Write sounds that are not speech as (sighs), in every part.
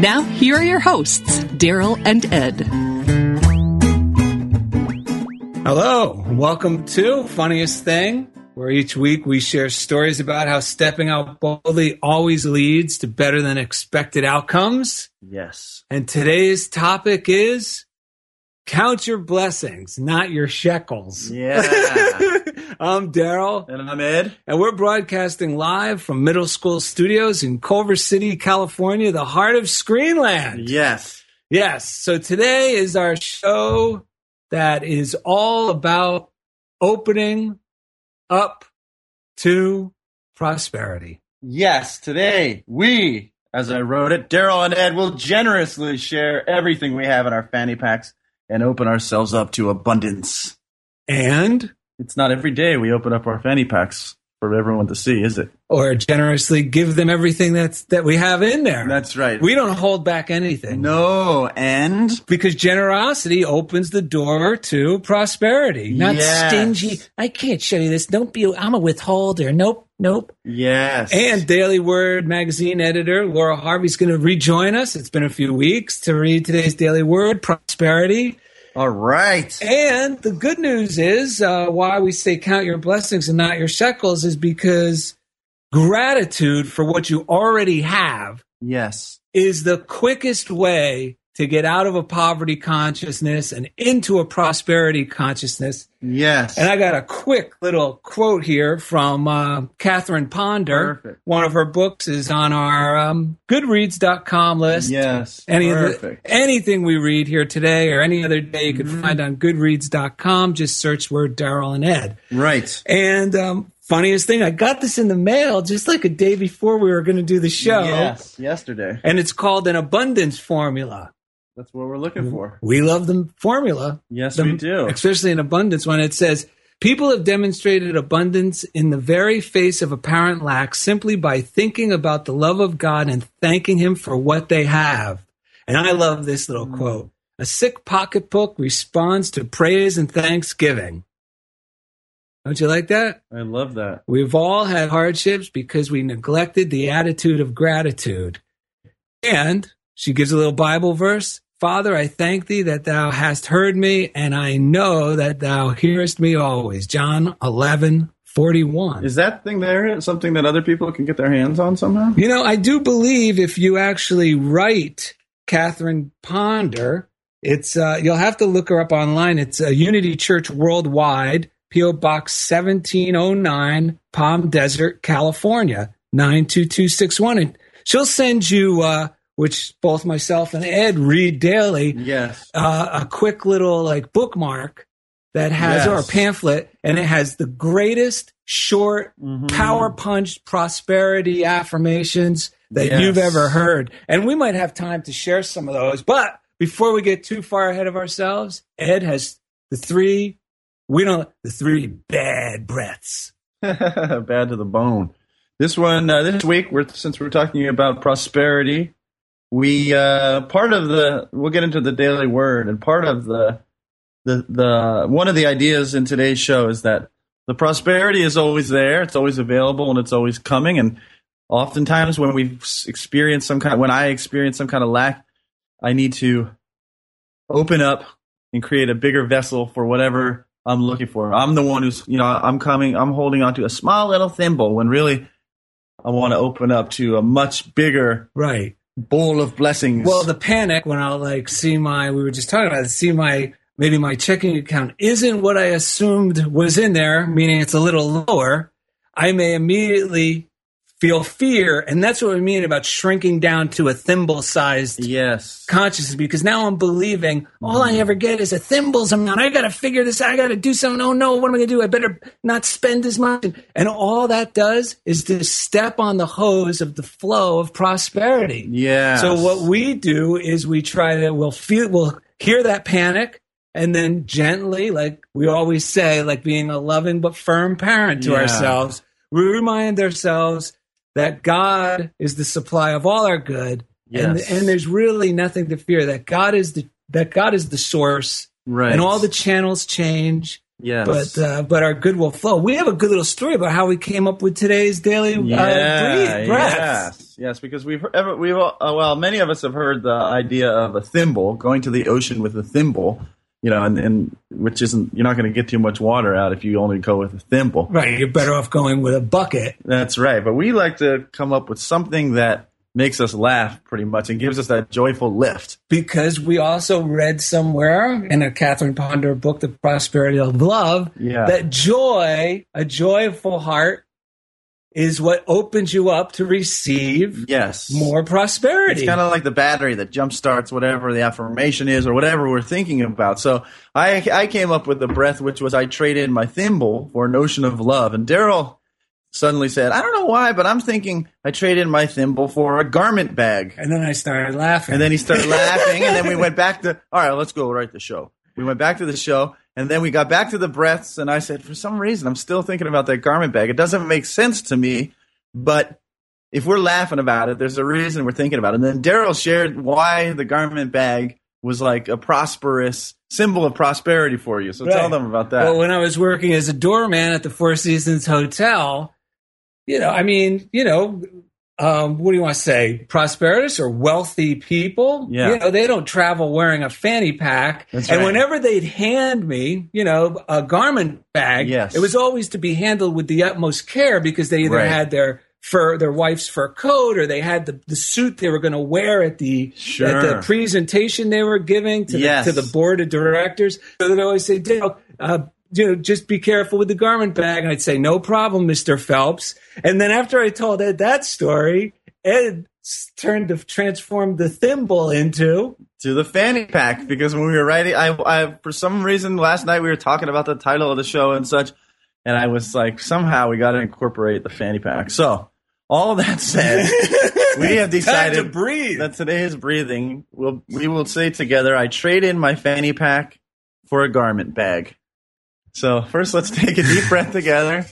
Now, here are your hosts, Daryl and Ed. Hello, welcome to Funniest Thing, where each week we share stories about how stepping out boldly always leads to better than expected outcomes. Yes. And today's topic is count your blessings, not your shekels. Yeah. (laughs) I'm Daryl. and I'm Ed. And we're broadcasting live from middle school studios in Culver City, California, the heart of Screenland. Yes. Yes. So today is our show that is all about opening up to prosperity. Yes. Today, we, as I wrote it, Daryl and Ed will generously share everything we have in our fanny packs and open ourselves up to abundance. And It's not every day we open up our fanny packs for everyone to see, is it? or generously give them everything that's that we have in there. That's right. we don't hold back anything. no, and Because generosity opens the door to prosperity, not Yes. stingy. I can't show you this. Don't be, I'm a withholder. Nope, nope. yes. And Daily Word magazine editor Laura Harvey's going to rejoin us. It's been a few weeks to read today's Daily Word, prosperity. all right. And the good news is uh, why we say count your blessings and not your shekels is because gratitude for what you already have Yes. is the quickest way to get out of a poverty consciousness and into a prosperity consciousness. Yes. And I got a quick little quote here from uh, Catherine Ponder. Perfect. One of her books is on our um, Goodreads.com list. yes. Any of the, Perfect. anything we read here today or any other day you can Mm-hmm. find on Goodreads.com. Just search word Daryl and Ed. right. And um, funniest thing, I got this in the mail just like a day before we were going to do the show. Yes. Yesterday. And it's called an abundance formula. That's what we're looking for. We love the formula. Yes, The- we do. Especially in abundance when it says, People have demonstrated abundance in the very face of apparent lack simply by thinking about the love of God and thanking Him for what they have. And I love this little Mm. quote. A sick pocketbook responds to praise and thanksgiving. Don't you like that? I love that. We've all had hardships because we neglected the attitude of gratitude. And she gives a little Bible verse Father, I thank thee that thou hast heard me, and I know that thou hearest me always. John 11, 41. Is that thing there something that other people can get their hands on somehow? You know, I do believe if you actually write Catherine Ponder, it's uh, you'll have to look her up online. It's a Unity Church Worldwide, PO Box 1709, Palm Desert, California 92261. And she'll send you uh, which both myself and Ed read daily, Yes. uh, a quick little like bookmark that has Yes. a pamphlet and it has the greatest short Mm-hmm. power punch prosperity affirmations that Yes. you've ever heard. And we might have time to share some of those. But before we get too far ahead of ourselves, Ed has the three, we don't, the three bad breaths. (laughs) Bad to the bone. This one, uh, this week, we're since we're talking about prosperity, we uh, part of the we'll get into the daily word, and part of the the the one of the ideas in today's show is that the prosperity is always there, it's always available, and it's always coming. And oftentimes, when we experience some kind, when I experience some kind of lack, I need to open up and create a bigger vessel for whatever I'm looking for. I'm the one who's, you know, I'm coming, I'm holding onto a small little thimble when really I want to open up to a much bigger Right. Bowl of blessings. Well, the panic when I'll like see my, we were just talking about it, see my, maybe my checking account isn't what I assumed was in there, meaning it's a little lower. I may immediately feel fear. And that's what we mean about shrinking down to a thimble sized yes. consciousness because now I'm believing all I mm. ever get is a thimbles amount. I got to figure this out. I got to do something. Oh no, what am I going to do? I better not spend as much. And all that does is to step on the hose of the flow of prosperity. Yeah. So what we do is we try to we'll feel we'll hear that panic and then gently, like we always say, like being a loving but firm parent to Yeah. ourselves, we remind ourselves that God is the supply of all our good. And, Yes. and there's really nothing to fear. That God is the that God is the source, Right. and all the channels change, yes. but uh, but our good will flow. We have a good little story about how we came up with today's daily uh, yeah, breathe, breaths. yes, yes, because we've ever we've all, uh, well, many of us have heard the idea of a thimble going to the ocean with a thimble, you know, and, and which isn't you're not going to get too much water out if you only go with a thimble. Right, you're better off going with a bucket. That's right. But we like to come up with something that makes us laugh pretty much and gives us that joyful lift. because we also read somewhere in a Catherine Ponder book, The Prosperity of Love, Yeah. that joy, a joyful heart, is what opens you up to receive Yes. more prosperity. It's kind of like the battery that jump starts whatever the affirmation is or whatever we're thinking about. So I I came up with the breath, which was I traded my thimble for an ocean of love. And Daryl suddenly said, I don't know why, but I'm thinking I traded my thimble for a garment bag. and then I started laughing. And then he started (laughs) laughing, and then we went back to, all right, let's go write the show. We went back to the show, and then we got back to the breaths, and I said, for some reason, I'm still thinking about that garment bag. It doesn't make sense to me, but if we're laughing about it, there's a reason we're thinking about it. And then Daryl shared why the garment bag was like a prosperous symbol of prosperity for you. So tell them about that. Well, when I was working as a doorman at the Four Seasons Hotel, you know, I mean, you know, um, what do you want to say? Prosperous or wealthy people? Yeah. You know, they don't travel wearing a fanny pack. That's and right. whenever they'd hand me, you know, a garment bag, Yes. it was always to be handled with the utmost care because they either Right. had their fur, their wife's fur coat, or they had the, the suit they were going to wear at the Sure. at the presentation they were giving to Yes. the to the board of directors. So they'd always say, Dale, uh, you know, just be careful with the garment bag. And I'd say, no problem, Mr. Phelps. And then after I told Ed that story, Ed turned to transform the thimble into to the fanny pack because when we were writing, I, I for some reason last night we were talking about the title of the show and such, and I was like, somehow we got to incorporate the fanny pack. So all that (laughs) said, we have decided to breathe. that today's breathing will we will say together. I trade in my fanny pack for a garment bag. So first, let's take a deep breath together.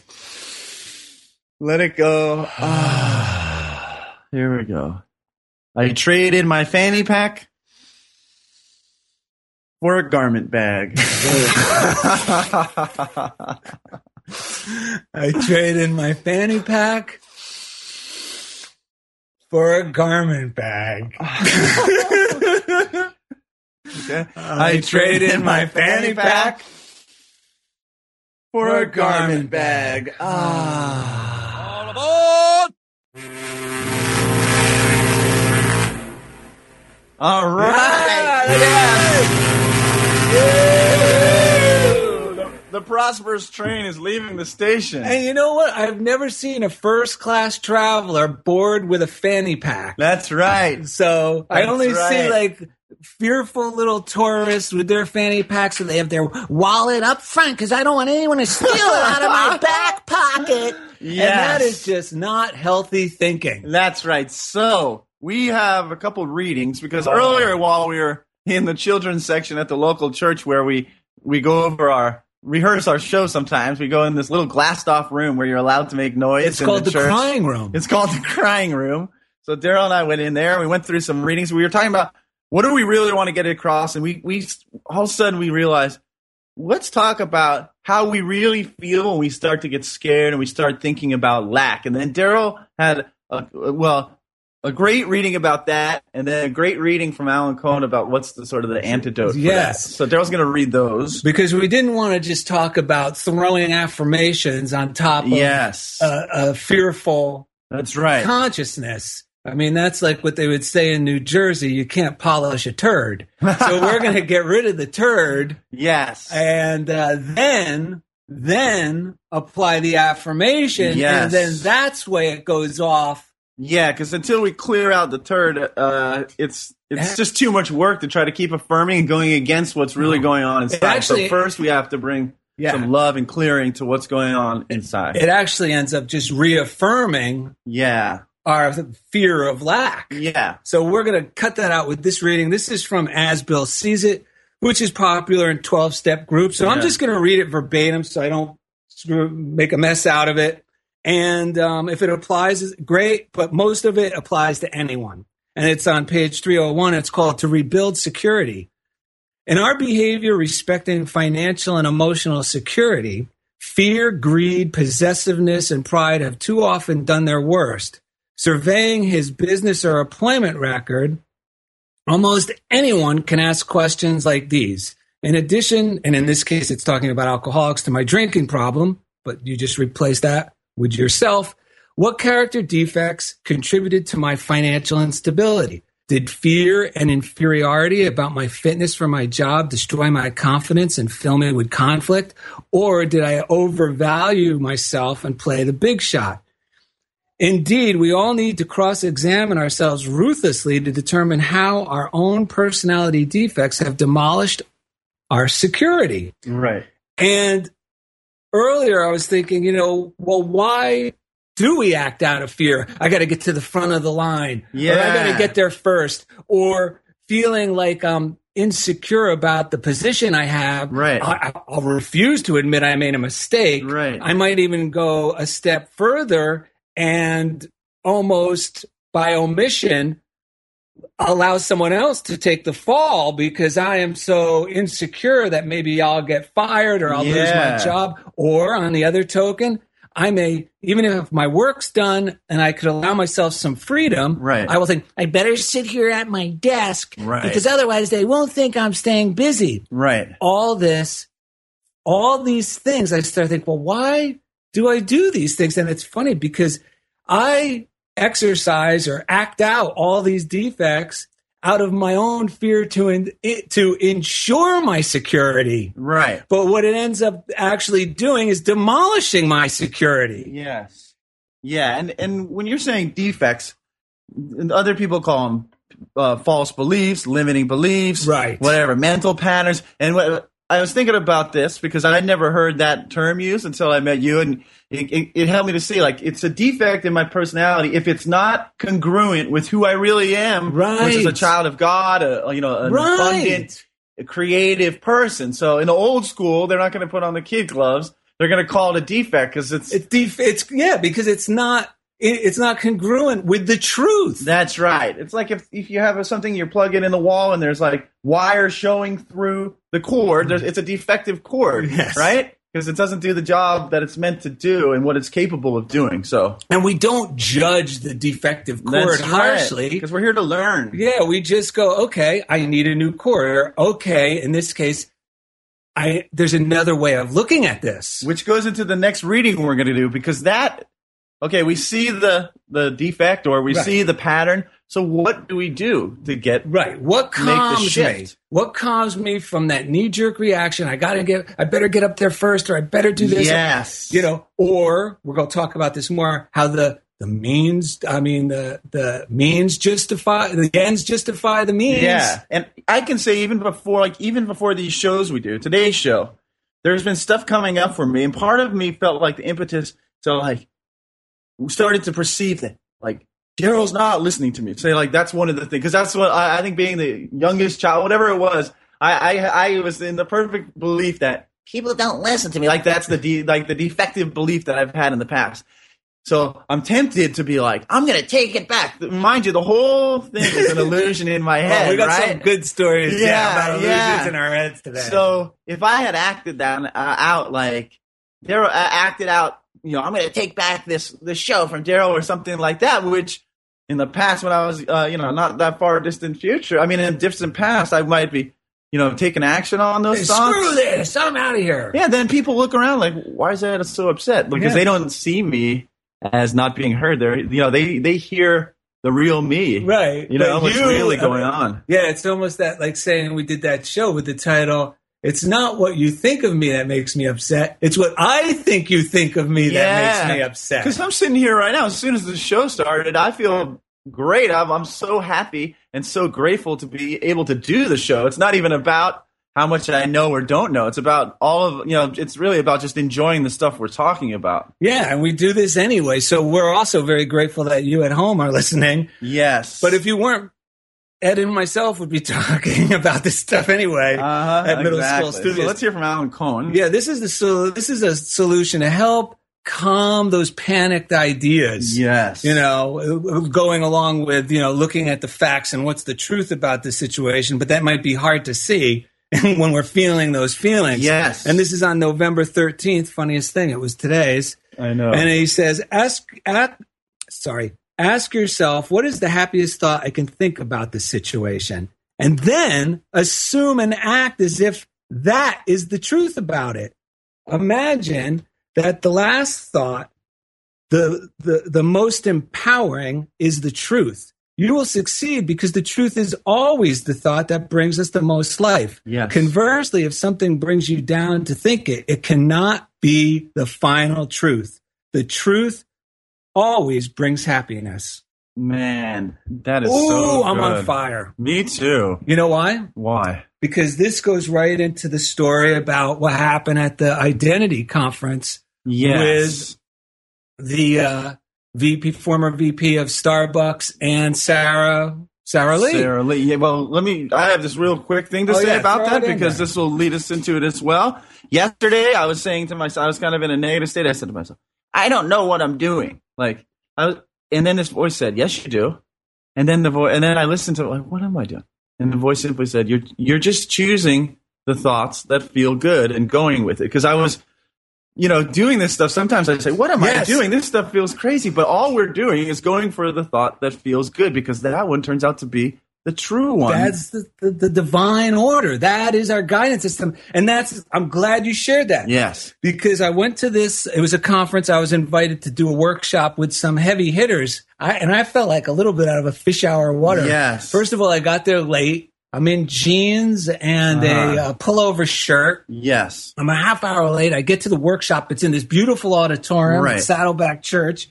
Let it go. Ah, (sighs) here we go. I traded my fanny pack for a garment bag. (laughs) I traded my fanny pack for a garment bag. (laughs) (laughs) Okay. I trade in my fanny pack for a garment bag. Ah. All aboard! All right. The, the the prosperous train is leaving the station. And you know what? I've never seen a first class traveler bored with a fanny pack. That's right. So I That's only see like fearful little tourists with their fanny packs and they have their wallet up front because I don't want anyone to steal it out of my (laughs) back pocket. And that is just not healthy thinking. That's right. So we have a couple readings because oh. earlier while we were in the children's section at the local church where we we go over our rehearse our show sometimes we go in this little glassed off room where you're allowed to make noise It's called the, church. crying room. It's called the crying room. So Daryl and I went in there. We went through some readings. We were talking about what do we really want to get across, and we we all of a sudden we realized let's talk about how we really feel when we start to get scared and we start thinking about lack. And then Daryl had a, well a great reading about that, and then a great reading from Alan Cohen about what's the sort of the antidote. for Yes. that. So Daryl's going to read those. because we didn't want to just talk about throwing affirmations on top of Yes, a, a fearful that's right. consciousness. I mean, that's like what they would say in New Jersey you can't polish a turd. So we're going to get rid of the turd (laughs) Yes, and uh, then then apply the affirmation Yes. and then that's way it goes off Yeah, because until we clear out the turd, uh, it's it's Yeah. just too much work to try to keep affirming and going against what's really going on inside. actually- so first, we have to bring Yeah. some love and clearing to what's going on inside. it actually ends up just reaffirming yeah, our fear of lack yeah, So we're going to cut that out with this reading. This is from As Bill Sees It, which is popular in 12 step groups. So I'm just going to read it verbatim so I don't screw, make a mess out of it. And um, if it applies, great, but most of it applies to anyone. And it's on page 301. It's called To Rebuild Security. In our behavior respecting financial and emotional security, fear, greed, possessiveness, and pride have too often done their worst surveying his business or employment record, almost anyone can ask questions like these. In addition, and in this case, it's talking about alcoholics to my drinking problem, but you just replace that with yourself. What character defects contributed to my financial instability? Did fear and inferiority about my fitness for my job destroy my confidence and fill me with conflict? Or did I overvalue myself and play the big shot? Indeed, we all need to cross examine ourselves ruthlessly to determine how our own personality defects have demolished our security. right. And earlier I was thinking, you know, well, why do we act out of fear? I got to get to the front of the line. Or I got to get there first. Or feeling like I'm insecure about the position I have. Right. I, I- I'll refuse to admit I made a mistake. Right. I might even go a step further and almost by omission allow someone else to take the fall because I am so insecure that maybe I'll get fired or I'll lose my job. Or on the other token, I may, even if my work's done and I could allow myself some freedom, Right. I will think, I better sit here at my desk Right. because otherwise they won't think I'm staying busy Right. all this, all these things, I start to think, well, why do I do these things? And it's funny because I exercise or act out all these defects out of my own fear to in, it, to ensure my security. Right. But what it ends up actually doing is demolishing my security. Yes. Yeah, and and when you're saying defects, other people call them uh, false beliefs, limiting beliefs, Right. Whatever, mental patterns. And what I was thinking about this because I had never heard that term used until I met you, and it, it, it helped me to see like it's a defect in my personality if it's not congruent with who I really am, which is a child of God, a, you know, an Right. abundant, creative person. So in the old school, they're not going to put on the kid gloves. They're going to call it a defect because it's It's def- it's yeah, because it's not it's not congruent with the truth. That's right. It's like if, if you have something you're plugging in the wall and there's like wire showing through the cord, there's, it's a defective cord, Yes. right? Because it doesn't do the job that it's meant to do and what it's capable of doing. So and we don't judge the defective cord harshly. because we're here to learn. Yeah, we just go, okay, I need a new cord. Or, okay, in this case, I there's another way of looking at this. Which goes into the next reading we're going to do because that, okay, we see the the defect or we Right. see the pattern, So what do we do to get Right. What calms me? What calms me from that knee jerk reaction? I got to get, I better get up there first or I better do this. Yes. You know, or we're to talk about this more how the, the means, I mean, the, the means justify, the ends justify the means. Yeah, and I can say even before, like even before these shows we do, today's show, there's been stuff coming up for me, and part of me felt like the impetus to like started to perceive that like Daryl's not listening to me. Say like that's one of the things because that's what I, I think being the youngest child, whatever it was, I, I I was in the perfect belief that people don't listen to me. Like that's the de- like the defective belief that I've had in the past. So I'm tempted to be like, I'm gonna take it back. Mind you, the whole thing is an illusion in my Well, (laughs) head. we got right? some good stories yeah, Yeah, about illusions yeah. in our heads today. So if I had acted that uh, out, like Daryl uh, acted out, you know, I'm going to take back this this show from Daryl or something like that, which in the past when I was, uh, you know, not that far distant future, I mean, in the distant past, I might be, you know, taking action on those Hey, thoughts. screw this, I'm out of here. Yeah, then people look around like, why is that so upset? Because Yeah. they don't see me as not being heard. They're, you know, they they hear the real me, Right. You know, what's really going on. Yeah, it's almost that like saying we did that show with the title. It's not what you think of me that makes me upset. It's what I think you think of me that makes me upset. Because I'm sitting here right now. As soon as the show started, I feel great. I'm, I'm so happy and so grateful to be able to do the show. It's not even about how much I know or don't know. It's about all of you know. It's really about just enjoying the stuff we're talking about. Yeah, and we do this anyway. So we're also very grateful that you at home are (laughs) listening. Yes, But if you weren't, Ed and myself would be (laughs) talking about this stuff anyway uh-huh, at middle exactly. school studios. So let's hear from Alan Cohen. yeah, this is the so this is a solution to help calm those panicked ideas. Yes. You know, going along with you know looking at the facts and what's the truth about the situation, but that might be hard to see (laughs) when we're feeling those feelings. Yes. And this is on November thirteenth. Funniest thing, it was today's. I know. And he says, ask, at, sorry, ask yourself, what is the happiest thought I can think about this situation? And then assume and act as if that is the truth about it. Imagine that the last thought, the, the, the most empowering is the truth. You will succeed because the truth is always the thought that brings us the most life. Yes. Conversely, if something brings you down to think it, it cannot be the final truth. The truth always brings happiness. Man, that is Ooh, so I'm on fire. Me too. You know why? Why? Because this goes right into the story about what happened at the identity conference Yes. the uh, VP, former VP of Starbucks, and Sara Sara Lee. Sara Lee. Yeah, well, let me. I have this real quick thing to Oh, say yeah, about that because this will lead us into it as well. Yesterday, I was saying to myself, I was kind of in a negative state. I said to myself, I don't know what I'm doing. Like, I was, and then this voice said, Yes, you do. And then the voice, and then I listened to it, like, What am I doing? And the voice simply said, You're you're just choosing the thoughts that feel good and going with it. Because I was. You know, doing this stuff, sometimes I say, What am Yes. I doing? This stuff feels crazy. But all we're doing is going for the thought that feels good because that one turns out to be the true one. That's the, the, the divine order. That is our guidance system. And that's, I'm glad you shared that. yes. Because I went to this, it was a conference. I was invited to do a workshop with some heavy hitters. I, and I felt like a little bit out of a fish hour of water. Yes. First of all, I got there late. I'm in jeans and a uh, pullover shirt. Yes. I'm a half hour late. I get to the workshop. It's in this beautiful auditorium, Right. Saddleback Church.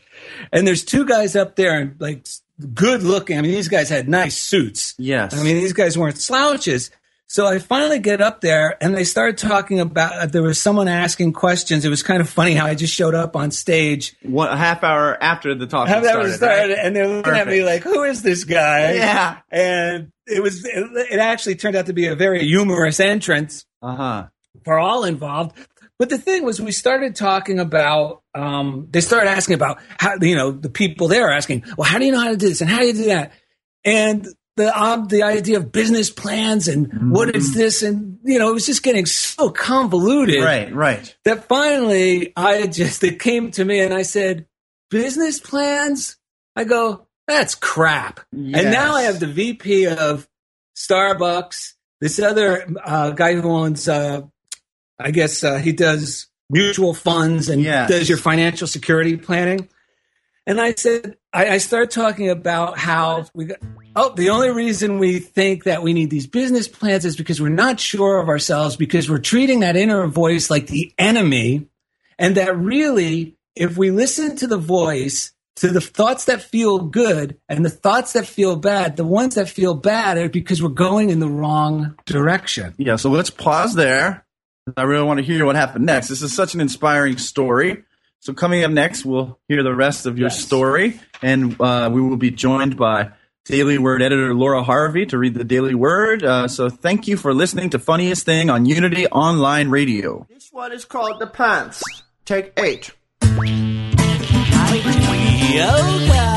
And there's two guys up there and like good looking. I mean, these guys had nice suits. Yes. I mean, these guys weren't slouches. So I finally get up there and they started talking about, uh, there was someone asking questions. It was kind of funny how I just showed up on stage. One, a half hour after the talk that started, started, right? and they're looking at me like, "Who is this guy?" Yeah. and it was. It, it actually turned out to be a very humorous entrance Uh huh. for all involved. But the thing was, we started talking about. Um, they started asking about how you know the people there are asking, well, how do you know how to do this and how do you do that? And the um, the idea of business plans and what is this and you know it was just getting so convoluted Right. Right. that finally I just it came to me and I said, business plans. I go, that's crap. And now I have the VP of Starbucks, this other uh, guy who owns, uh, I guess uh, he does mutual funds and Yes. does your financial security planning. And I said, I, I start talking about how we got, oh, the only reason we think that we need these business plans is because we're not sure of ourselves, because we're treating that inner voice like the enemy. And that really, if we listen to the voice, to the thoughts that feel good and the thoughts that feel bad, the ones that feel bad are because we're going in the wrong direction. Yeah, so let's pause there. I really want to hear what happened next. This is such an inspiring story. So coming up next, we'll hear the rest of your Yes. story, and uh, we will be joined by Daily Word editor Laura Harvey to read the Daily Word. Uh, so thank you for listening to Funniest Thing on Unity Online Radio. This one is called The Pants. Take eight. It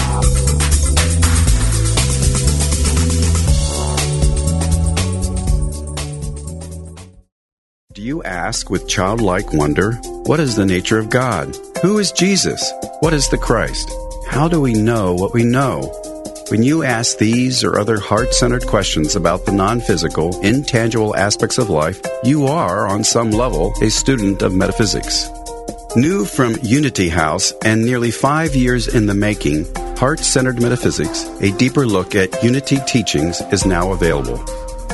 Ask with childlike wonder, What is the nature of God? Who is Jesus? What is the Christ? How do we know what we know? When you ask these or other heart centered questions about the non physical, intangible aspects of life, you are, on some level, a student of metaphysics. New from Unity House and nearly five years in the making, Heart Centered Metaphysics, a deeper look at Unity teachings, is now available.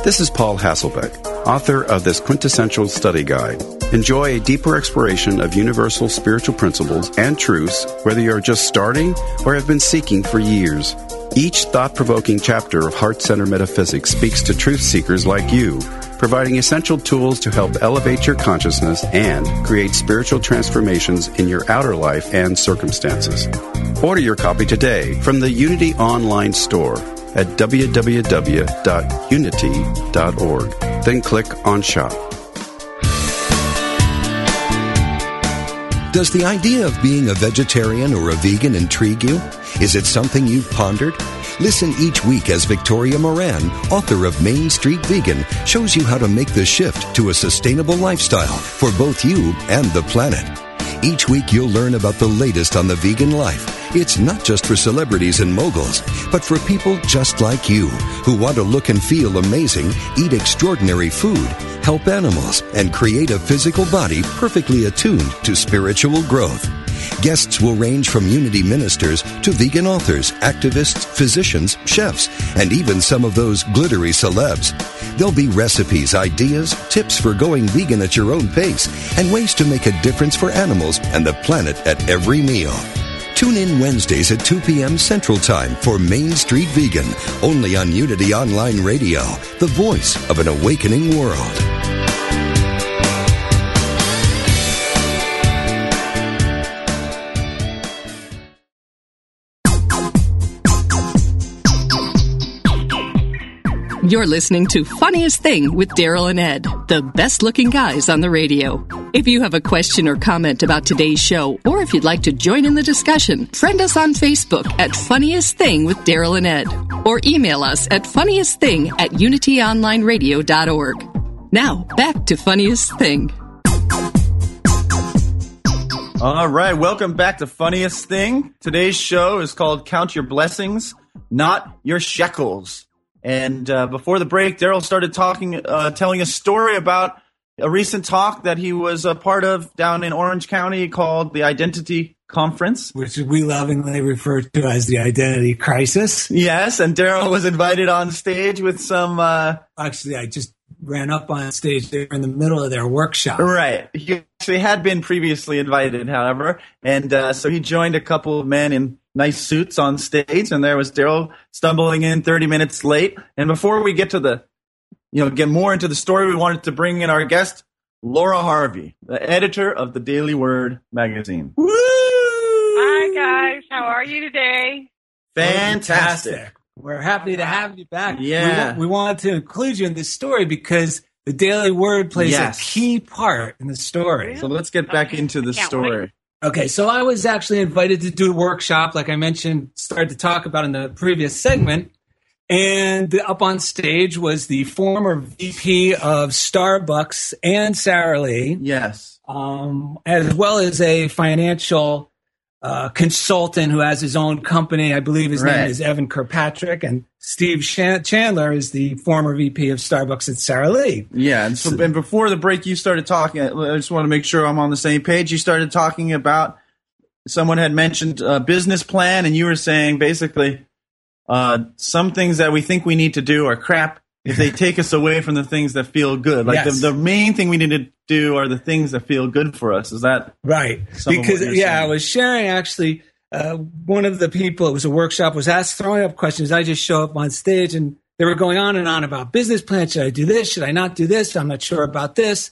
This is Paul Hasselbeck, author of this quintessential study guide. Enjoy a deeper exploration of universal spiritual principles and truths, whether you're just starting or have been seeking for years. Each thought provoking chapter of Heart Center Metaphysics speaks to truth seekers like you, providing essential tools to help elevate your consciousness and create spiritual transformations in your outer life and circumstances. Order your copy today from the Unity Online Store at www.unity.org. Then click on Shop. Does the idea of being a vegetarian or a vegan intrigue you? Is it something you've pondered? Listen each week as Victoria Moran, author of Main Street Vegan, shows you how to make the shift to a sustainable lifestyle for both you and the planet. Each week you'll learn about the latest on the vegan life. It's not just for celebrities and moguls, but for people just like you who want to look and feel amazing, eat extraordinary food, help animals, and create a physical body perfectly attuned to spiritual growth. Guests will range from unity ministers to vegan authors, activists, physicians, chefs, and even some of those glittery celebs. There'll be recipes, ideas, tips for going vegan at your own pace, and ways to make a difference for animals and the planet at every meal. Tune in Wednesdays at 2 p.m. Central Time for Main Street Vegan, only on Unity Online Radio, the voice of an awakening world. You're listening to Funniest Thing with Daryl and Ed, the best looking guys on the radio. If you have a question or comment about today's show, or if you'd like to join in the discussion, friend us on Facebook at Funniest Thing with Daryl and Ed, or email us at funniestthing at unityonlineradio.org. Now, back to Funniest Thing. All right, welcome back to Funniest Thing. Today's show is called Count Your Blessings, Not Your Shekels. And uh, before the break, Daryl started talking, uh, telling a story about a recent talk that he was a part of down in Orange County called the Identity conference. which we lovingly refer to as the identity crisis. Yes, and Daryl was invited on stage with some. Uh, Actually, I just ran up on stage. They were in the middle of their workshop. right, he actually had been previously invited, however, and uh, so he joined a couple of men in nice suits on stage, and there was Daryl stumbling in 30 minutes late. And before we get to the, you know, get more into the story, we wanted to bring in our guest, Laura Harvey, the editor of the Daily Word magazine. Woo! Hi guys, how are you today? Fantastic. We're happy to have you back. Yeah. We, we wanted to include you in this story because the Daily Word plays Yes. a key part in the story. So let's get back Okay. into the Can't story. Okay, so I was actually invited to do a workshop, like I mentioned, started to talk about in the previous segment. And up on stage was the former VP of Starbucks and Sara Lee, Yes. um, as well as a financial uh, consultant who has his own company. I believe his Right. name is Evan Kirkpatrick, and Steve Chandler is the former VP of Starbucks at Sara Lee. Yeah, and so and before the break, you started talking. I just want to make sure I'm on the same page. You started talking about someone had mentioned a business plan, and you were saying basically uh, some things that we think we need to do are crap if they (laughs) take us away from the things that feel good. Like Yes. the, the main thing we need to do are the things that feel good for us. Is that Right. Because yeah, saying. I was sharing actually uh, one of the people, it was a workshop, was asked throwing up questions. I just show up on stage and they were going on and on about business plans. Should I do this? Should I not do this? I'm not sure about this.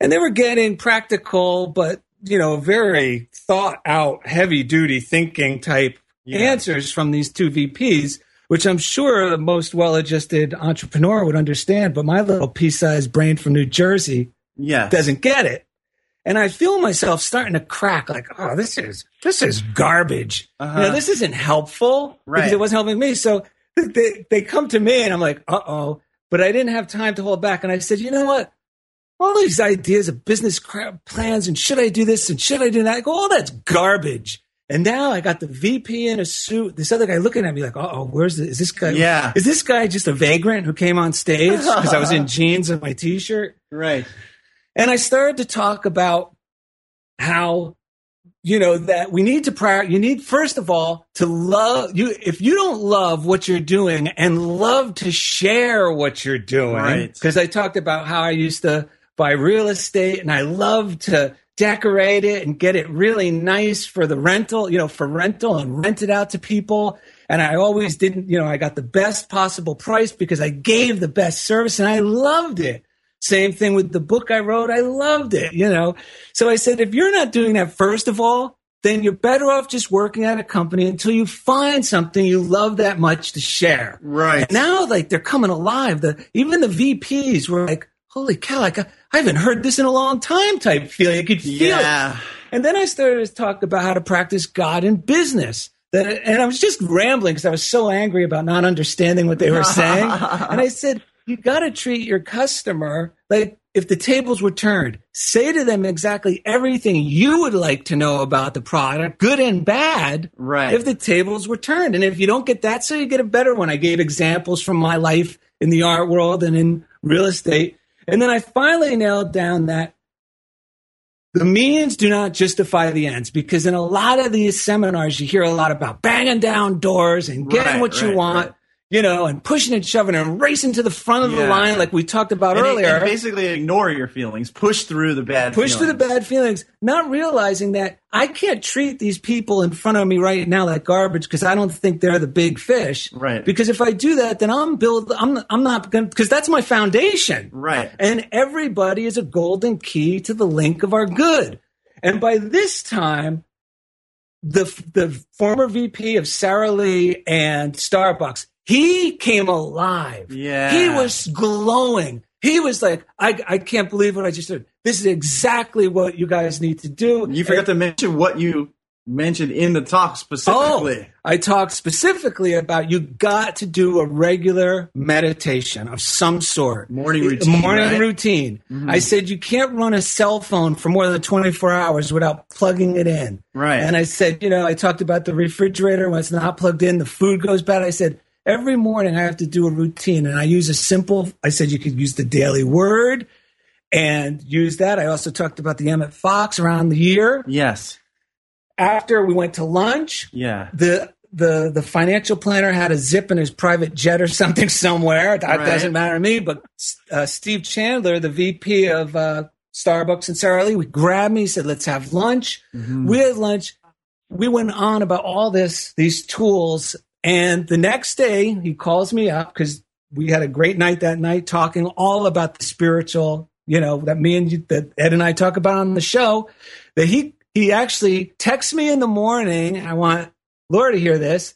And they were getting practical, but you know, very thought out, heavy duty thinking type answers from these two VPs, which I'm sure the most well adjusted entrepreneur would understand. But my little pea sized brain from New Jersey yes? doesn't get it. And I feel myself starting to crack like, oh, this is this is garbage. Uh-huh. You know, this isn't helpful Right. because it wasn't helping me. So they, they come to me and I'm like, uh oh. But I didn't have time to hold back. And I said, you know what? All these ideas of business plans and should I do this and should I do that? I go, oh, that's garbage. And now I got the VP in a suit. This other guy looking at me like, uh oh, where's this? Is this guy? Yeah. Is this guy just a vagrant who came on stage (laughs) because I was in jeans and my t-shirt? Right. And I started to talk about how, you know, that we need to prior, you need, first of all, to love you. If you don't love what you're doing and love to share what you're doing, Right. because I talked about how I used to buy real estate and I love to decorate it and get it really nice for the rental, you know, for rental and rent it out to people. And I always didn't, you know, I got the best possible price because I gave the best service and I loved it. Same thing with the book I wrote. I loved it, you know. So I said, if you're not doing that, first of all, then you're better off just working at a company until you find something you love that much to share. Right. And now, like, they're coming alive. The even the VPs were like, holy cow, like, I haven't heard this in a long time type feeling. You could feel it. Yeah. And then I started to talk about how to practice God in business. That, and I was just rambling because I was so angry about not understanding what they were saying. (laughs) and I said, you got to treat your customer like if the tables were turned, say to them exactly everything you would like to know about the product, good and bad, Right. if the tables were turned. And if you don't get that, so you get a better one. I gave examples from my life in the art world and in real estate. And then I finally nailed down that the means do not justify the ends because in a lot of these seminars, you hear a lot about banging down doors and getting Right, what you want, right. You know, and pushing and shoving and racing to the front of the line, like we talked about And, earlier. and basically ignore your feelings. Push through the bad. push through the bad feelings, not realizing that I can't treat these people in front of me right now like garbage because I don't think they're the big fish. Right. Because if I do that, then I'm build. I'm I'm not going because that's my foundation. Right. And everybody is a golden key to the link of our good. And by this time, the the former VP of Sara Lee and Starbucks, he came alive. Yeah. He was glowing. He was like, I, I can't believe what I just did. This is exactly what you guys need to do. You forgot to mention what you mentioned in the talk specifically. Oh, I talked specifically about you got to do a regular meditation of some sort. Morning routine, Morning right? Mm-hmm. routine. I said you can't run a cell phone for more than 24 hours without plugging it in. Right. And I said, you know, I talked about the refrigerator when it's not plugged in, the food goes bad. I said, every morning I have to do a routine and I use a simple, I said you could use the daily word and use that. I also talked about the Emmet Fox around the year. Yes. after we went to lunch, Yeah. the the the financial planner had a zip in his private jet or (laughs) something somewhere. That Right. doesn't matter to me. But uh, Steve Chandler, the VP of uh, Starbucks in Sara Lee, would grab me. Said, "Let's have lunch." We had lunch. We went on about all this, these tools, and the next day he calls me up because we had a great night that night talking all about the spiritual. You know that me and you, that Ed and I talk about on the show. That he he actually texts me in the morning. I want Laura to hear this.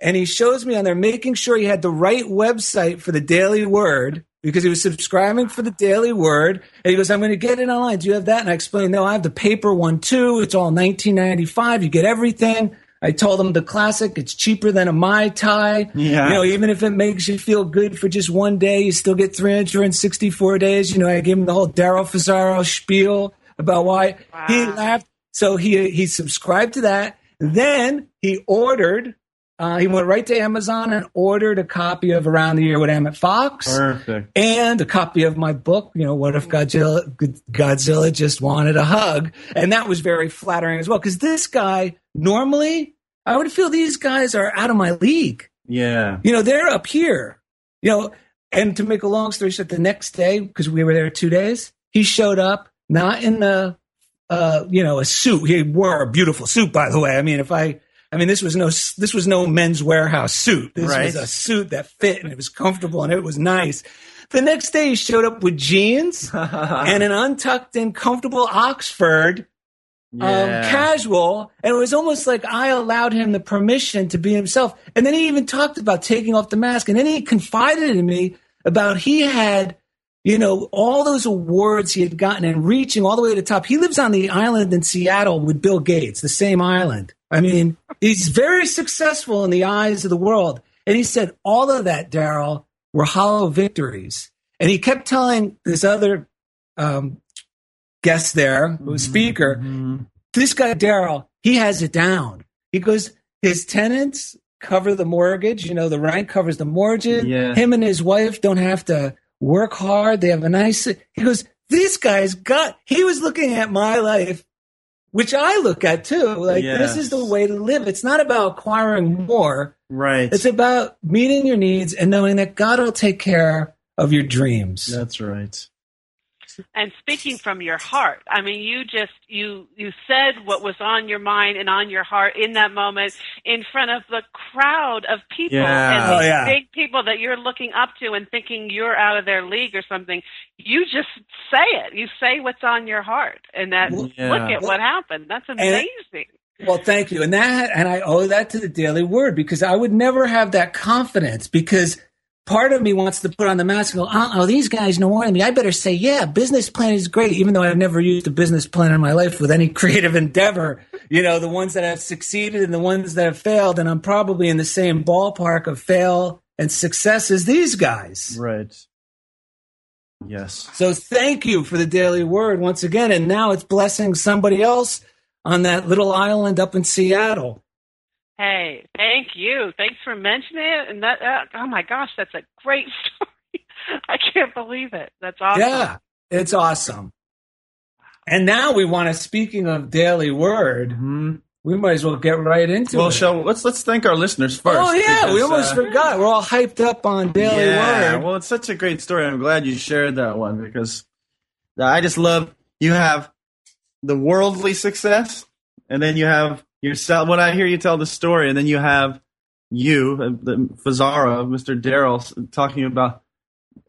And he shows me on there making sure he had the right website for the Daily Word because he was subscribing for the Daily Word. And he goes, I'm going to get it online. Do you have that? And I explained, no, I have the paper one too. It's all 1995. You get everything. I told him the classic, it's cheaper than a Mai Tai. Yeah. You know, even if it makes you feel good for just one day, you still get 364 days. You know, I gave him the whole Daryl Fazaro spiel about why wow. he laughed. So he he subscribed to that. Then he ordered. Uh, he went right to Amazon and ordered a copy of Around the Year with Emmet Fox Perfect. and a copy of my book. You know, what if Godzilla Godzilla just wanted a hug? And that was very flattering as well because this guy normally I would feel these guys are out of my league. Yeah. You know, they're up here. You know, and to make a long story short, the next day, because we were there two days, he showed up not in the, uh, you know, a suit. He wore a beautiful suit, by the way. I mean, if I, I mean, this was no, this was no Men's Wearhouse suit. This Right. was a suit that fit and it was comfortable and it was nice. The next day, he showed up with jeans (laughs) and an untucked and comfortable Oxford um, casual, and it was almost like I allowed him the permission to be himself. And then he even talked about taking off the mask, and then he confided in me about he had, you know, all those awards he had gotten and reaching all the way to the top. He lives on the island in Seattle with Bill Gates, the same island. I mean, he's very successful in the eyes of the world. And he said all of that, Daryl, were hollow victories. And he kept telling this other um, guest there, who was mm-hmm. speaker, mm-hmm. this guy Daryl, he has it down. He goes, his tenants cover the mortgage. You know, the rent covers the mortgage. Yeah. Him and his wife don't have to work hard. They have a nice. He goes, this guy's got. He was looking at my life, which I look at too. Like Yes. this is the way to live. It's not about acquiring more. Right. It's about meeting your needs and knowing that God will take care of your dreams. That's right. And speaking from your heart i mean you just you you said what was on your mind and on your heart in that moment in front of the crowd of people Yeah. and Oh, yeah. big people that you're looking up to and thinking you're out of their league or something you just say it you say what's on your heart and that Yeah. look at what happened that's amazing Well, thank you. And that, and I owe that to the Daily Word because I would never have that confidence because part of me wants to put on the mask and go, uh oh, these guys know more than me. I better say, yeah, business plan is great, even though I've never used a business plan in my life with any (laughs) creative endeavor. You know, the ones that have succeeded and the ones that have failed. And I'm probably in the same ballpark of fail and success as these guys. Right. Yes. So thank you for the daily word once again. And now it's blessing somebody else on that little island up in Seattle. Hey thank you thanks for mentioning it and that uh, oh my gosh that's a great (laughs) story i can't believe it that's awesome Yeah, it's awesome. And now we want to, speaking of daily word, Mhm. we might as well get right into it. Well, it. shall let's let's thank our listeners first. oh, yeah, we almost uh, forgot. We're all hyped up on daily yeah, word. well, it's such a great story. I'm glad you shared that one because I just love you have the worldly success, and then you have yourself. When I hear you tell the story, and then you have you, uh, the Fazara, Mr. Daryl, talking about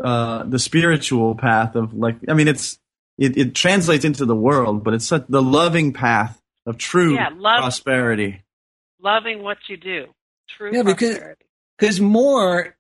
uh, the spiritual path of like. I mean, it's it, it translates into the world, but it's such, the loving path of true Yeah, love- prosperity. loving what you do true Yeah, because- prosperity. Because more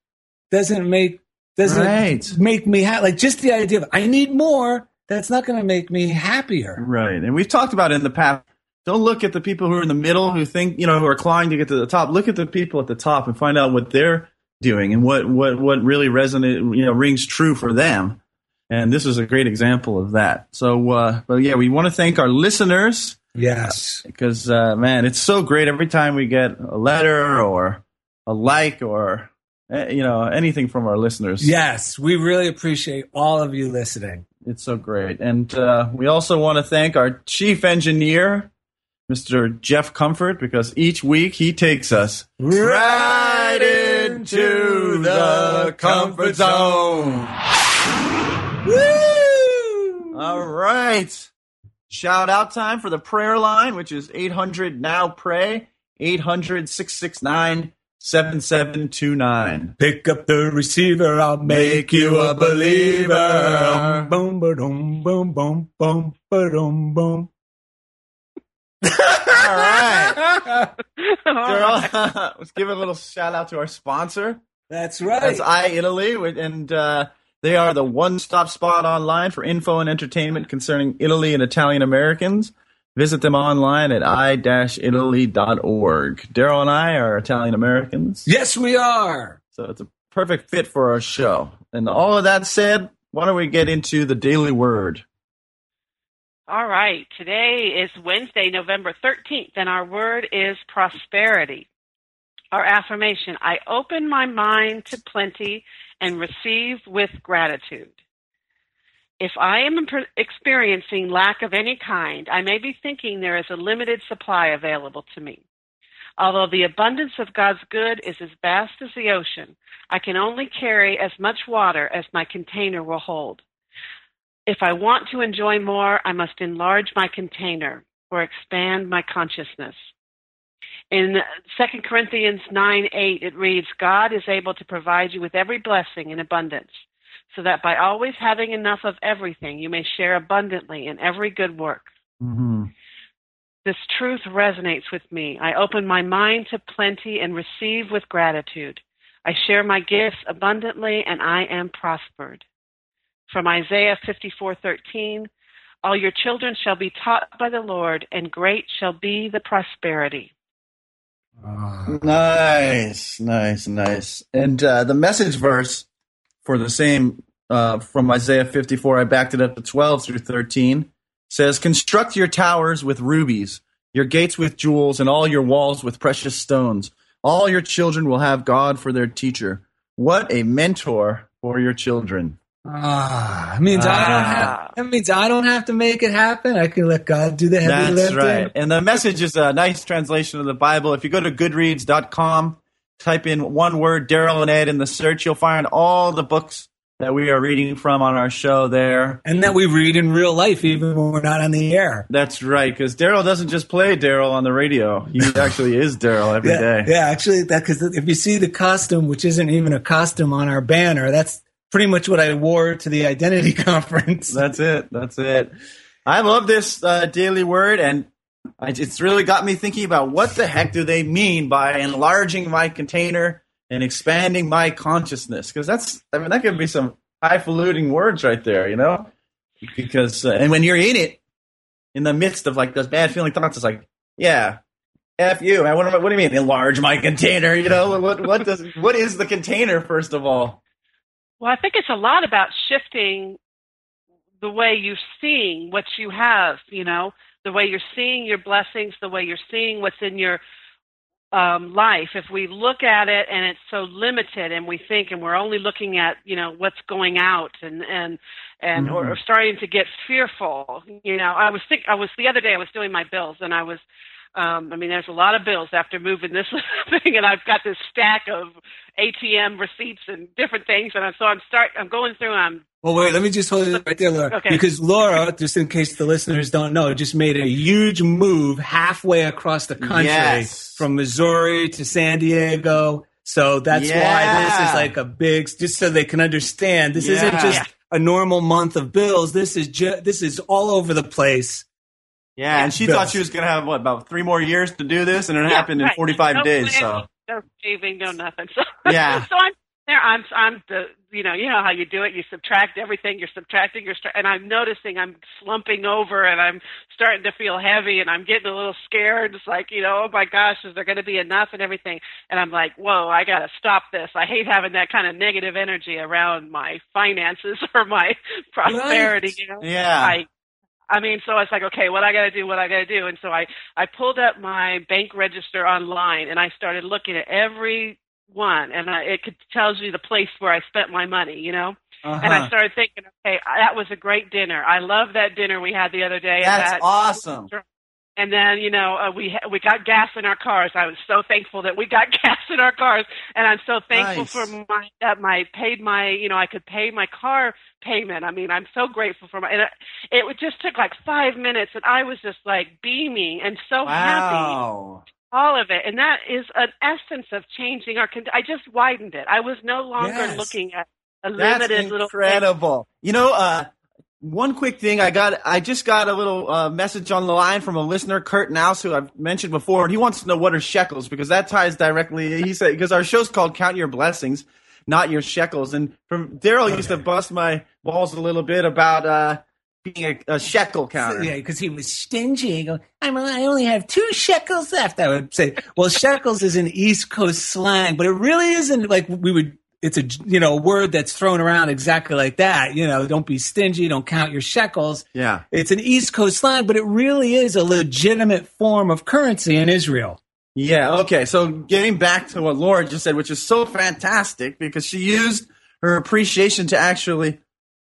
doesn't make doesn't Right. make me happy. Like just the idea of I need more. That's not going to make me happier. Right. And we've talked about it in the past. Don't look at the people who are in the middle who think, you know, who are clawing to get to the top. Look at the people at the top and find out what they're doing and what, what, what really resonate, you know, rings true for them. And this is a great example of that. So, uh, but yeah, we want to thank our listeners Yes. because, uh, man, it's so great every time we get a letter or a like or, eh, you know, anything from our listeners. Yes, we really appreciate all of you listening. It's so great. And uh, we also want to thank our chief engineer, Mr. Jeff Comfort, because each week he takes us right into the comfort zone. Woo! All right. Shout out time for the prayer line, which is 800 now pray, 800 669 7729. Pick up the receiver, I'll make you a believer. Boom, boom, boom, boom, boom, boom, boom. All right. Girl, (laughs) let's give a little shout out to our sponsor. That's right. That's I Italy, and uh, they are the one-stop spot online for info and entertainment concerning Italy and Italian Americans. Visit them online at i-italy.org. Daryl and I are Italian Americans, Yes, we are. so it's a perfect fit for our show. And all of that said, why don't we get into the daily word? All right. Today is Wednesday, November 13th, and our word is prosperity. Our affirmation I open my mind to plenty and receive with gratitude. If I am experiencing lack of any kind, I may be thinking there is a limited supply available to me. Although the abundance of God's good is as vast as the ocean, I can only carry as much water as my container will hold. If I want to enjoy more, I must enlarge my container or expand my consciousness. In 2 Corinthians 9 8, it reads, God is able to provide you with every blessing in abundance, so that by always having enough of everything, you may share abundantly in every good work. Mm-hmm. This truth resonates with me. I open my mind to plenty and receive with gratitude. I share my gifts abundantly and I am prospered. From Isaiah 54:13, all your children shall be taught by the Lord and great shall be the prosperity. Nice, nice, nice. And uh, the message verse for the same uh, from Isaiah 54, I backed it up to 12 through 13, says, Construct your towers with rubies, your gates with jewels, and all your walls with precious stones. All your children will have God for their teacher. What a mentor for your children. Ah, it means I don't have. That means I don't have to make it happen. I can let God do the heavy That's lifting. That's right. And the message is a nice translation of the Bible. If you go to goodreads.com, type in one word, Daryl and Ed in the search, you'll find all the books that we are reading from on our show there. And that we read in real life, even when we're not on the air. That's right, because Daryl doesn't just play Daryl on the radio. He (laughs) actually is Daryl every yeah, day. yeah, actually, that because if you see the costume, which isn't even a costume on our banner, that's pretty much what I wore to the identity (laughs) conference. That's it. That's it. I love this uh, daily word, and it's really got me thinking about what the heck do they mean by enlarging my container and expanding my consciousness? Because that's, I mean, that could be some highfalutin words right there, you know? Because, uh, and when you're in it, in the midst of like those bad feeling thoughts, it's like, yeah, F you, man. What, what do you mean, enlarge my container? You know, what, what does, what is the container, first of all? Well, I think it's a lot about shifting the way you're seeing what you have, you know, the way you're seeing your blessings, the way you're seeing what's in your um, life. If we look at it and it's so limited and we think and we're only looking at, you know, what's going out and, and, and, or, or starting to get fearful, you know, I was think, I was, the other day I was doing my bills and I was, um, I mean, there's a lot of bills after moving this (laughs) thing, and I've got this stack of ATM receipts and different things, and I'm, so I'm start, I'm going through. I'm Well, wait, let me just hold it right there, Laura. Okay. Because Laura, just in case the listeners don't know, just made a huge move halfway across the country Yes. from Missouri to San Diego. So that's why this is like a big, just so they can understand. This isn't Yeah. just a normal month of bills. This is just, this is all over the place. Yeah, and she Bills. thought she was going to have what about three more years to do this, and it happened in right. 45 no days. planning, So no saving, no nothing. (laughs) So Yeah. (laughs) so I'm there. I'm I'm the you know you know how you do it. You subtract everything. You're subtracting. You're and I'm noticing I'm slumping over and I'm starting to feel heavy and I'm getting a little scared. It's like you know oh my gosh, is there going to be enough and everything? And I'm like whoa, I got to stop this. I hate having that kind of negative energy around my finances (laughs) or my prosperity. You know. yeah, I I mean, so it's like, okay, what I got to do, what I got to do, and so I I pulled up my bank register online and I started looking at every one, and I, it could tells you the place where I spent my money, you know. And I Uh-huh. started thinking, okay, that was a great dinner. I love that dinner we had the other day. at that's that awesome. And then you know uh, we ha- we got gas in our cars. I was so thankful that we got (laughs) gas in our cars, and I'm so thankful Nice. for my that my paid my you know I could pay my car payment. I mean I'm so grateful for my and it, it just took like five minutes, and I was just like beaming and so happy all of it and that is an essence of changing our con- i just widened it i was no longer Yes. looking at a That's limited little incredible. You know, uh, one quick thing I got, I just got a little uh, message on the line from a listener, Kurt Naus, who I've mentioned before, and he wants to know what are shekels because that ties directly. He said because our show's called "Count Your Blessings, Not Your Shekels," and from Daryl used to bust my balls a little bit about uh, being a, a shekel counter. Yeah, because he was stingy. He go, I'm, I only have two shekels left. I would say, well, shekels is an East Coast slang, but it really isn't like we would. It's a you know a word that's thrown around exactly like that. You know, don't be stingy. Don't count your shekels. Yeah. It's an East Coast slang, but it really is a legitimate form of currency in Israel. Yeah, okay. So getting back to what Laura just said, which is so fantastic because she used her appreciation to actually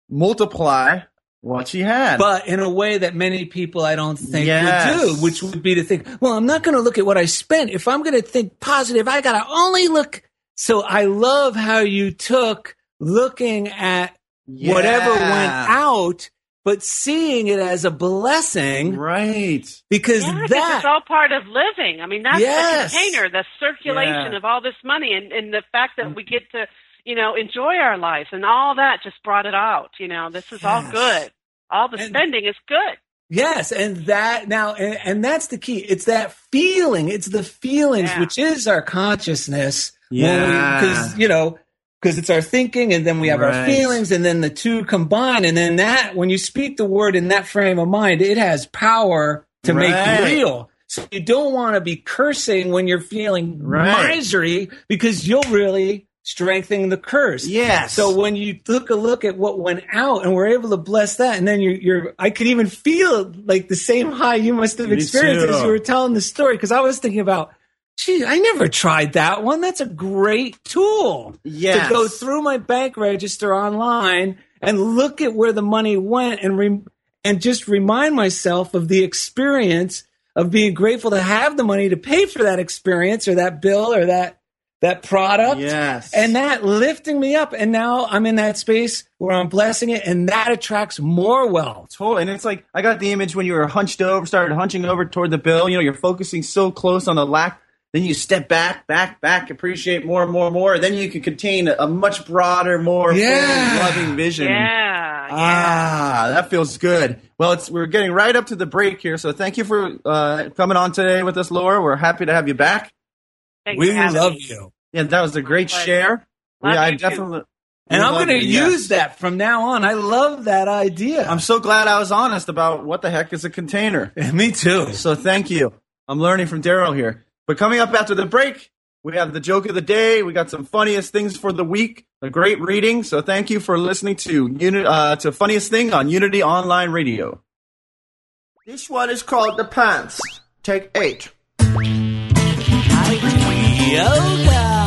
multiply what she had. but in a way that many people I don't think Yes. would do, which would be to think, well, I'm not going to look at what I spent. If I'm going to think positive, I got to only look. So I love how you took looking at whatever went out, but seeing it as a blessing, right? Because Yeah, 'cause that it's all part of living. I mean, that's Yes. the container, the circulation Yeah. of all this money, and, and the fact that mm. we get to, you know, enjoy our lives, and all that just brought it out. You know, this is all good. All the spending is good. Yes, and that now, and, and that's the key. It's that feeling. It's the feelings, Yeah. which is our consciousness. Yeah. because you know, because it's our thinking, and then we have our feelings, and then the two combine, and then that when you speak the word in that frame of mind, it has power to Right. make real. So you don't want to be cursing when you're feeling Right. misery, because you'll really strengthen the curse. Yes. So when you took a look at what went out and were able to bless that, and then you're, you're I could even feel like the same high you must have Me experienced as you were telling the story. Because I was thinking about, gee, I never tried that one. That's a great tool Yes. to go through my bank register online and look at where the money went and re- and just remind myself of the experience of being grateful to have the money to pay for that experience or that bill or that that product Yes. and that lifting me up and now i'm in that space where i'm blessing it and that attracts more wealth Totally. And it's like I got the image when you were hunched over, started hunching over toward the bill. You know, you're focusing so close on the lack. Then you step back, back, back, appreciate more and more and more. Then you can contain a, a much broader, more Yeah. loving vision. Yeah. Ah, that feels good. Well, it's we're getting right up to the break here, so thank you for uh, coming on today with us, Laura. We're happy to have you back. Thanks we for love me. you Yeah, that was a great pleasure. share. Love yeah, I you too. definitely. and i'm going to you, yes. use that from now on i love that idea I'm so glad I was honest about what the heck is a container. (laughs) me too So thank you. I'm learning from Daryl here. But coming up after the break, we have the joke of the day. We got some funniest things for the week. A great reading. So thank you for listening to Uni- uh, to funniest thing on Unity Online Radio. This one is called the pants. Take eight. Are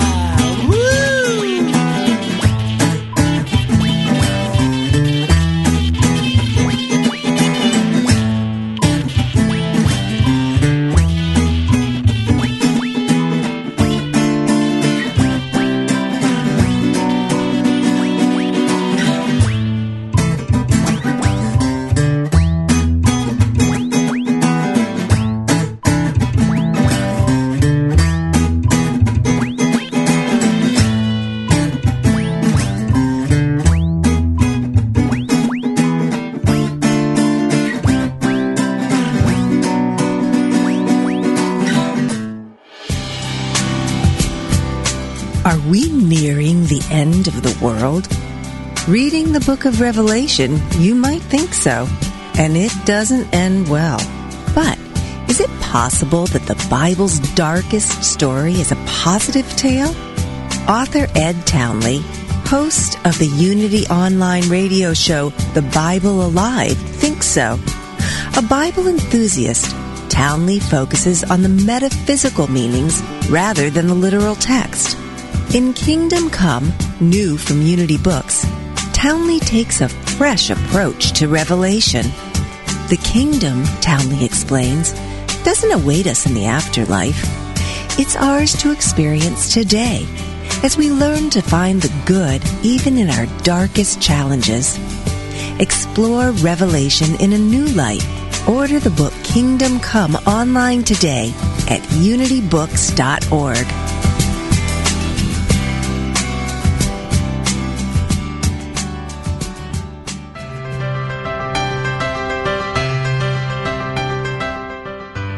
the book of Revelation, you might think so, and it doesn't end well. But is it possible that the Bible's darkest story is a positive tale? Author Ed Townley, host of the Unity online radio show The Bible Alive, thinks so. A Bible enthusiast, Townley focuses on the metaphysical meanings rather than the literal text. In Kingdom Come, new from Unity Books, Townley takes a fresh approach to Revelation. The kingdom, Townley explains, doesn't await us in the afterlife. It's ours to experience today as we learn to find the good even in our darkest challenges. Explore Revelation in a new light. Order the book Kingdom Come online today at unitybooks.org.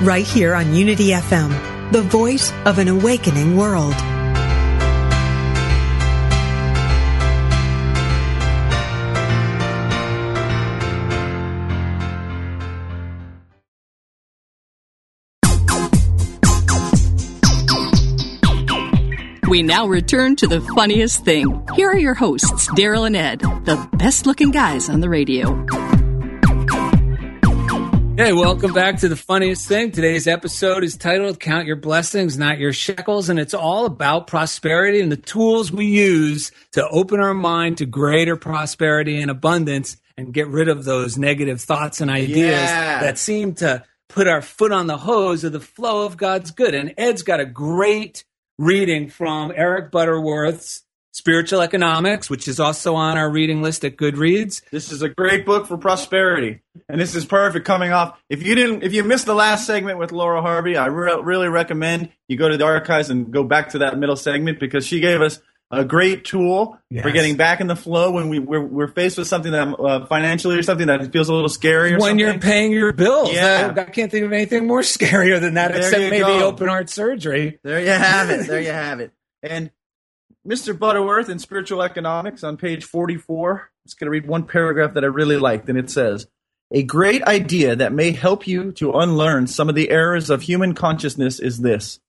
right here on Unity FM, the voice of an awakening world. We now return to the funniest thing. Here are your hosts, Daryl and Ed, the best looking guys on the radio. Hey, welcome back to the funniest thing. Today's episode is titled Count Your Blessings, Not Your Shekels, and it's all about prosperity and the tools we use to open our mind to greater prosperity and abundance and get rid of those negative thoughts and ideas Yeah. that seem to put our foot on the hose of the flow of God's good. And Ed's got a great reading from Eric Butterworth's Spiritual Economics, which is also on our reading list at Goodreads. This is a great book for prosperity, and this is perfect coming off. If you didn't, if you missed the last segment with Laura Harvey, I re- really recommend you go to the archives and go back to that middle segment because she gave us a great tool for getting back in the flow when we we're, we're faced with something that uh, financially or something that feels a little scary. Or when something. you're paying your bills. Yeah. I, I can't think of anything more scarier than that, There except maybe go. open heart surgery. There you have it. There you have it. And Mr. Butterworth in Spiritual Economics on page 44, I'm just going to read one paragraph that I really liked, and it says A great idea that may help you to unlearn some of the errors of human consciousness is this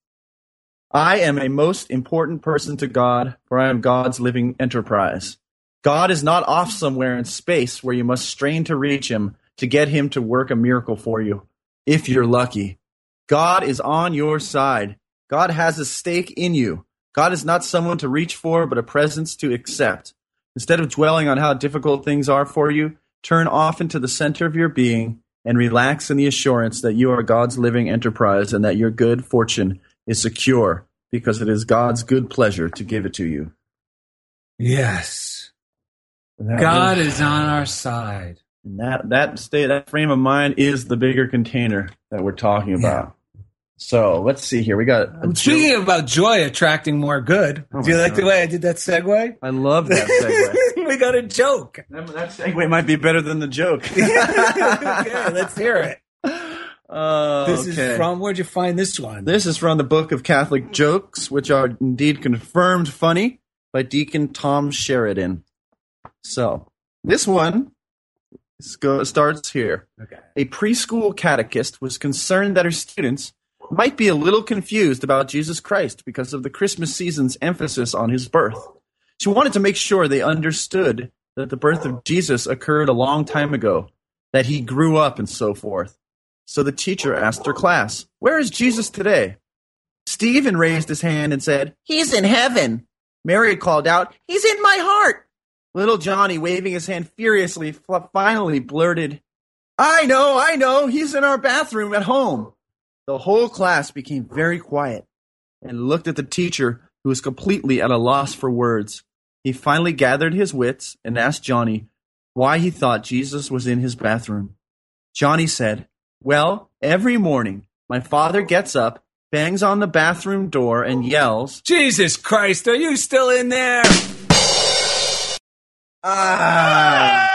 I am a most important person to God, for I am God's living enterprise. God is not off somewhere in space where you must strain to reach him to get him to work a miracle for you, if you're lucky. God is on your side. God has a stake in you. God is not someone to reach for, but a presence to accept. Instead of dwelling on how difficult things are for you, turn off into the center of your being and relax in the assurance that you are God's living enterprise and that your good fortune is secure because it is God's good pleasure to give it to you. Yes. God really- is on our side. And that that state that frame of mind is the bigger container that we're talking about. So let's see here. We got I'm Speaking about joy attracting more good, Oh do you my like the way I did that segue? I love that segue. (laughs) we got a joke. that, that segue might be better than the joke. (laughs) okay, let's hear it. Uh, This okay. is from, where'd you find this one? This is from the Book of Catholic Jokes, which are indeed confirmed funny by Deacon Tom Sheridan. So, this one go, starts here. Okay. A preschool catechist was concerned that her students might be a little confused about Jesus Christ because of the Christmas season's emphasis on his birth. She wanted to make sure they understood that the birth of Jesus occurred a long time ago, that he grew up and so forth. So the teacher asked her class, Where is Jesus today? Stephen raised his hand and said, He's in heaven. Mary called out, He's in my heart. Little Johnny, waving his hand furiously, finally blurted, I know, I know, he's in our bathroom at home. The whole class became very quiet and looked at the teacher, who was completely at a loss for words. He finally gathered his wits and asked Johnny why he thought Jesus was in his bathroom. Johnny said, Well, every morning my father gets up bangs on the bathroom door and yells, Jesus Christ, are you still in there? Ah!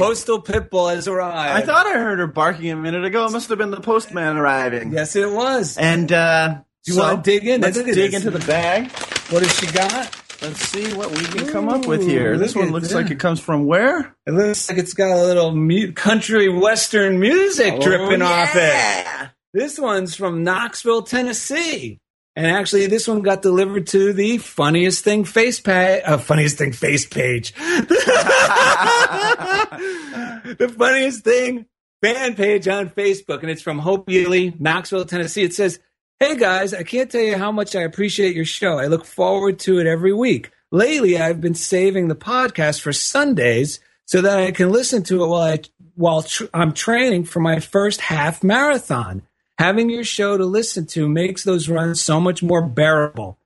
Postal pitbull has arrived. I thought I heard her barking a minute ago. It must have been the postman arriving. Yes, it was. And uh, Do you so want to dig in? Let's dig this. into the bag. What has she got? Let's see what we can come up with here. Ooh, This one looks that. like it comes from where? It looks like it's got a little mu- country western music Oh, dripping off it. This one's from Knoxville, Tennessee. And actually, this one got delivered to the funniest thing face page. Uh, funniest thing face page. (laughs) the funniest thing fan page on Facebook, and it's from Hope Ely, Knoxville, Tennessee. It says, Hey guys, I can't tell you how much I appreciate your show. I look forward to it every week. Lately, I've been saving the podcast for Sundays so that I can listen to it while I while tr- I'm training for my first half marathon. Having your show to listen to makes those runs so much more bearable.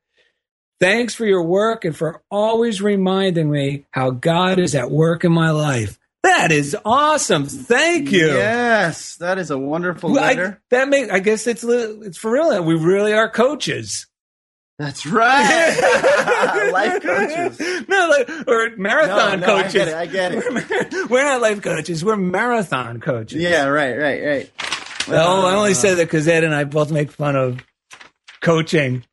Thanks for your work and for always reminding me how God is at work in my life. That is awesome. Thank you. Yes, that is a wonderful Well, I- that make I guess it's it's for real. We really are coaches. That's right. (laughs) Life coaches. no, like, or marathon No, no, I coaches. get it, I get it. (laughs) We're not life coaches. We're marathon coaches. Yeah, right, right, right. Well, I only said that because Ed and I both make fun of coaching,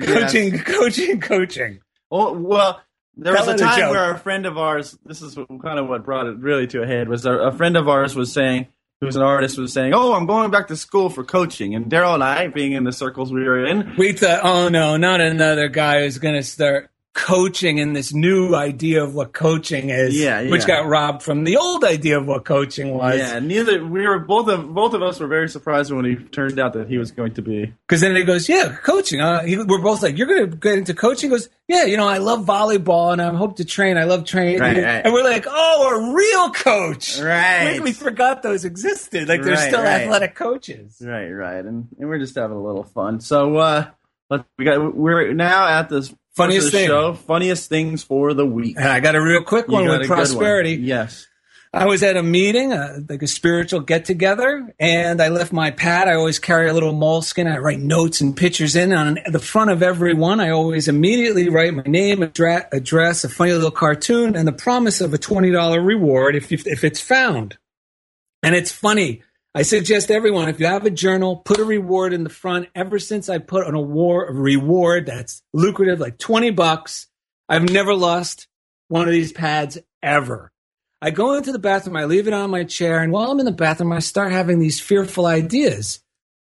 coaching, coaching, coaching. Oh, well, there Tell was a time where a friend of ours, this is kind of what brought it really to a head, was a, a friend of ours was saying, who's an artist, was saying, Oh, I'm going back to school for coaching. And Daryl and I, being in the circles we were in, We thought, oh no, not another guy who's going to start coaching and this new idea of what coaching is. Yeah, Which got robbed from the old idea of what coaching was. yeah, neither, we were, both of, both of us were very surprised when he turned out that he was going to be. Because then he goes, yeah, coaching. Uh, he, we're both like, you're going to get into coaching? He goes, yeah, you know, I love volleyball and I hope to train. I love training. Right, and, right. and we're like, oh, a real coach. Right. Like we forgot those existed. Like they're Right, still athletic coaches. Right, right. And, and we're just having a little fun. So, uh, we got, we're now at this Funniest thing. show, funniest things for the week. And I got a real quick one with good one. prosperity. Yes. I was at a meeting, uh, like a spiritual get together, and I left my pad. I always carry a little moleskin. I write notes and pictures in. On the front of every one, I always immediately write my name, address, address a funny little cartoon, and the promise of a $20 reward if, you, if it's found. And it's funny. I suggest everyone, if you have a journal, put a reward in the front. Ever since I put an award, a reward that's lucrative, like 20 bucks, I've never lost one of these pads ever. I go into the bathroom, I leave it on my chair, and while I'm in the bathroom, I start having these fearful ideas.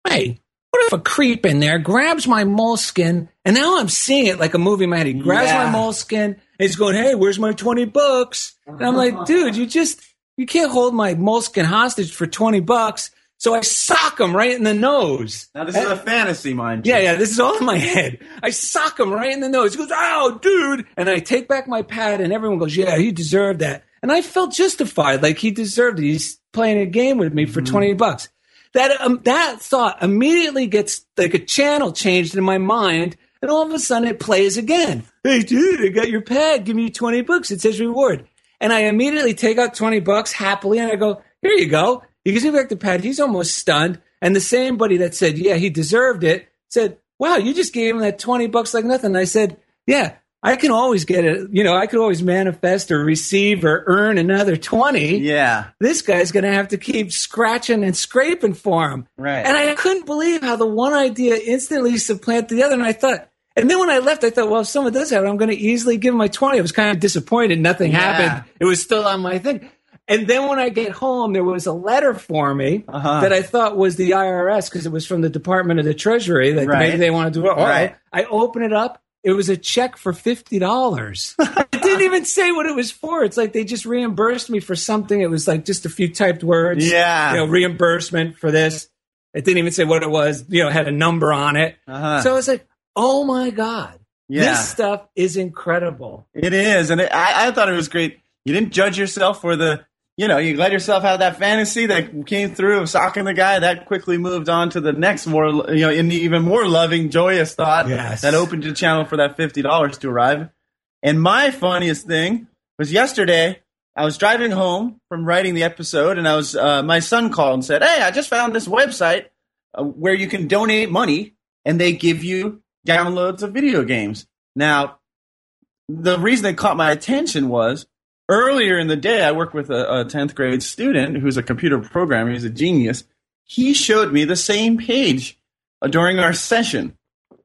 Hey, what if a creep in there grabs my moleskin, and now I'm seeing it like a movie in my head. He grabs Yeah. my moleskin, and he's going, Hey, where's my 20 bucks? And I'm like, dude, you just, you can't hold my moleskin hostage for 20 bucks. So I sock him right in the nose. Now, this is a fantasy, mind you. Yeah, yeah, this is all in my head. I sock him right in the nose. He goes, ow, dude. And I take back my pad, and everyone goes, yeah, he deserved that. And I felt justified, like he deserved it. He's playing a game with me for 20 bucks. That, um, that thought immediately gets like a channel changed in my mind, and all of a sudden it plays again. Hey, dude, I got your pad. Give me 20 bucks. It says reward. And I immediately take out 20 bucks happily, and I go, here you go. He gives me back the pad. He's almost stunned. And the same buddy that said, yeah, he deserved it, said, wow, you just gave him that 20 bucks like nothing. And I said, yeah, I can always get it. You know, I could always manifest or receive or earn another 20. Yeah. This guy's going to have to keep scratching and scraping for him. Right. And I couldn't believe how the one idea instantly supplanted the other. And I thought, and then when I left, I thought, well, if someone does have it, I'm going to easily give my 20. I was kind of disappointed. Nothing Yeah. happened. It was still on my thing. And then when I get home, there was a letter for me Uh-huh. that I thought was the IRS because it was from the Department of the Treasury that Right. maybe they want to do it. Oh, Right. I open it up. It was a check for fifty dollars. (laughs) it didn't even say what it was for. It's like they just reimbursed me for something. It was like just a few typed words. Yeah. you know, reimbursement for this. It didn't even say what it was. You know, had a number on it. Uh-huh. So I was like, oh my god, Yeah. this stuff is incredible. It is, and it, I, I thought it was great. You didn't judge yourself for the you know, you let yourself have that fantasy that came through of socking the guy. That quickly moved on to the next more, you know, in the even more loving, joyous thought Yes. that opened the channel for that fifty dollars to arrive. And my funniest thing was yesterday. I was driving home from writing the episode, and I was uh, my son called and said, "Hey, I just found this website uh, where you can donate money, and they give you downloads of video games." Now, the reason it caught my attention was earlier in the day, I worked with a, a 10th grade student who's a computer programmer. He's a genius. He showed me the same page uh, during our session.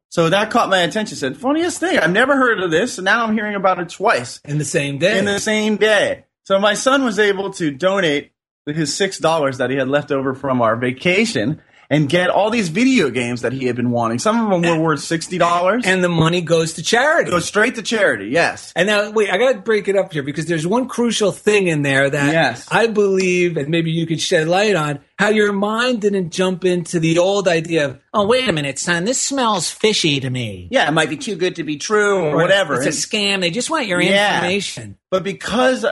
So that caught my attention. Said, funniest thing, I've never heard of this. And now I'm hearing about it twice In the same day. in the same day. So my son was able to donate his six dollars that he had left over from our vacation and get all these video games that he had been wanting. Some of them were worth sixty dollars. and the money goes to charity. Goes straight to charity. Yes. And now, wait, I got to break it up here because there's one crucial thing in there that Yes. I believe, and maybe you could shed light on, how your mind didn't jump into the old idea of, oh, wait a minute, son, this smells fishy to me. Yeah, it might be too good to be true or whatever. It's a scam. They just want your Yeah. information. but because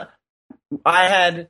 I had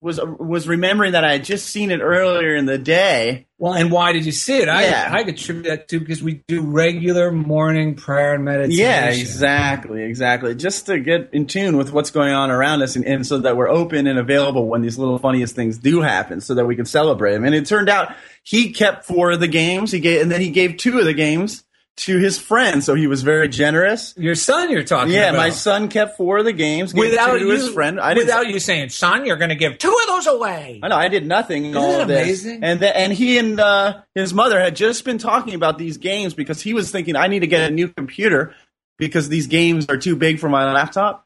was was remembering that I had just seen it earlier in the day. Well, and why did you see it? I, Yeah. I attribute that to because we do regular morning prayer and meditation. Yeah, exactly, exactly. Just to get in tune with what's going on around us, and, and so that we're open and available when these little funniest things do happen, so that we can celebrate them. And it turned out he kept four of the games. He gave, and then he gave two of the games to his friend. So he was very generous. Your son, you're talking Yeah, about. my son kept four of the games. Without you, his friend. I without you saying, son, you're going to give two of those away. I know I did nothing in Isn't all that of this. amazing? And the, and he and uh, his mother had just been talking about these games because he was thinking I need to get a new computer because these games are too big for my laptop.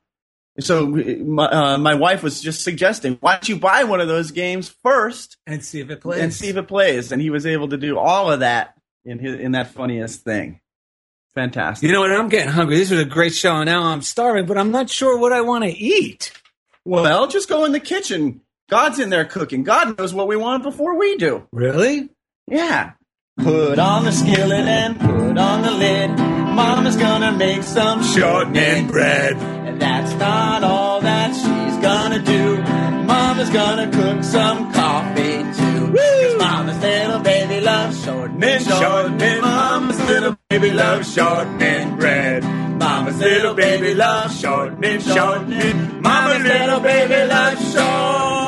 So my, uh, my wife was just suggesting, why don't you buy one of those games first And see if it plays. and see if it plays? And he was able to do all of that in his, in that funniest thing. Fantastic. You know what? I'm getting hungry. This was a great show. and Now I'm starving, but I'm not sure what I want to eat. Well, just go in the kitchen. God's in there cooking. God knows what we want before we do. Really? Yeah. Put on the skillet and put on the lid. Mama's gonna make some shortening bread. And that's not all that she's gonna do. Mama's gonna cook some coffee too. 'Cause Mama's little baby loves shortening, shortening. Mama's little baby loves shortening bread. Mama's little baby loves shortening, shortening. Mama's little baby loves shortening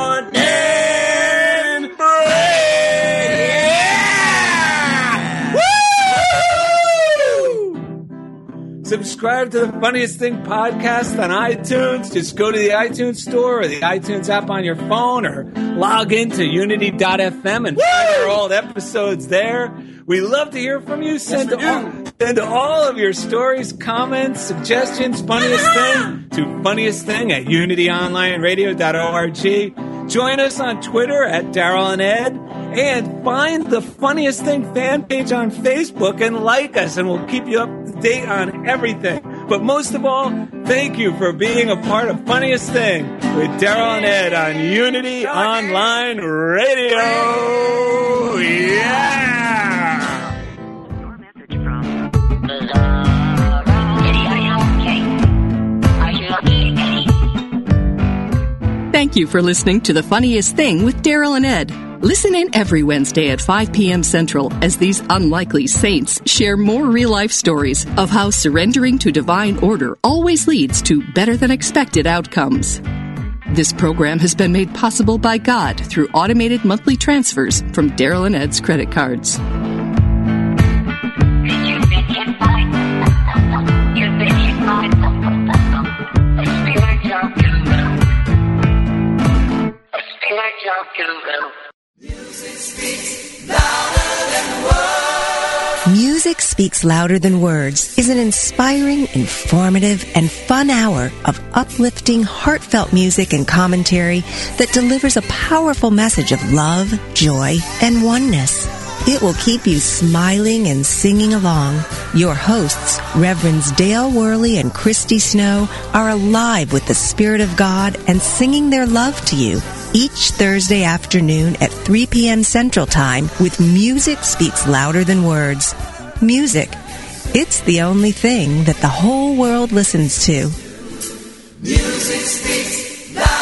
Subscribe to the Funniest Thing podcast on iTunes. Just go to the iTunes store or the iTunes app on your phone or log into unity.fm and find our old episodes there. We love to hear from you. Send, do. all, send all of your stories, comments, suggestions, funniest thing to funniest thing at unityonlineradio.org. Join us on Twitter at Daryl and Ed and find the funniest thing fan page on Facebook and like us and we'll keep you up to date on everything. But most of all, thank you for being a part of Funniest Thing with Daryl and Ed on Unity Online Radio. Yeah! Thank you for listening to The Funniest Thing with Daryl and Ed. Listen in every Wednesday at 5 p.m. Central as these unlikely saints share more real life stories of how surrendering to divine order always leads to better than expected outcomes. This program has been made possible by God through automated monthly transfers from Daryl and Ed's credit cards. Music Speaks Louder Than Words is an inspiring, informative, and fun hour of uplifting, heartfelt music and commentary that delivers a powerful message of love, joy, and oneness. It will keep you smiling and singing along. Your hosts, Reverends Dale Worley and Christy Snow, are alive with the Spirit of God and singing their love to you each Thursday afternoon at 3 p.m. Central Time with Music Speaks Louder Than Words. Music. It's the only thing that the whole world listens to. Music speaks louder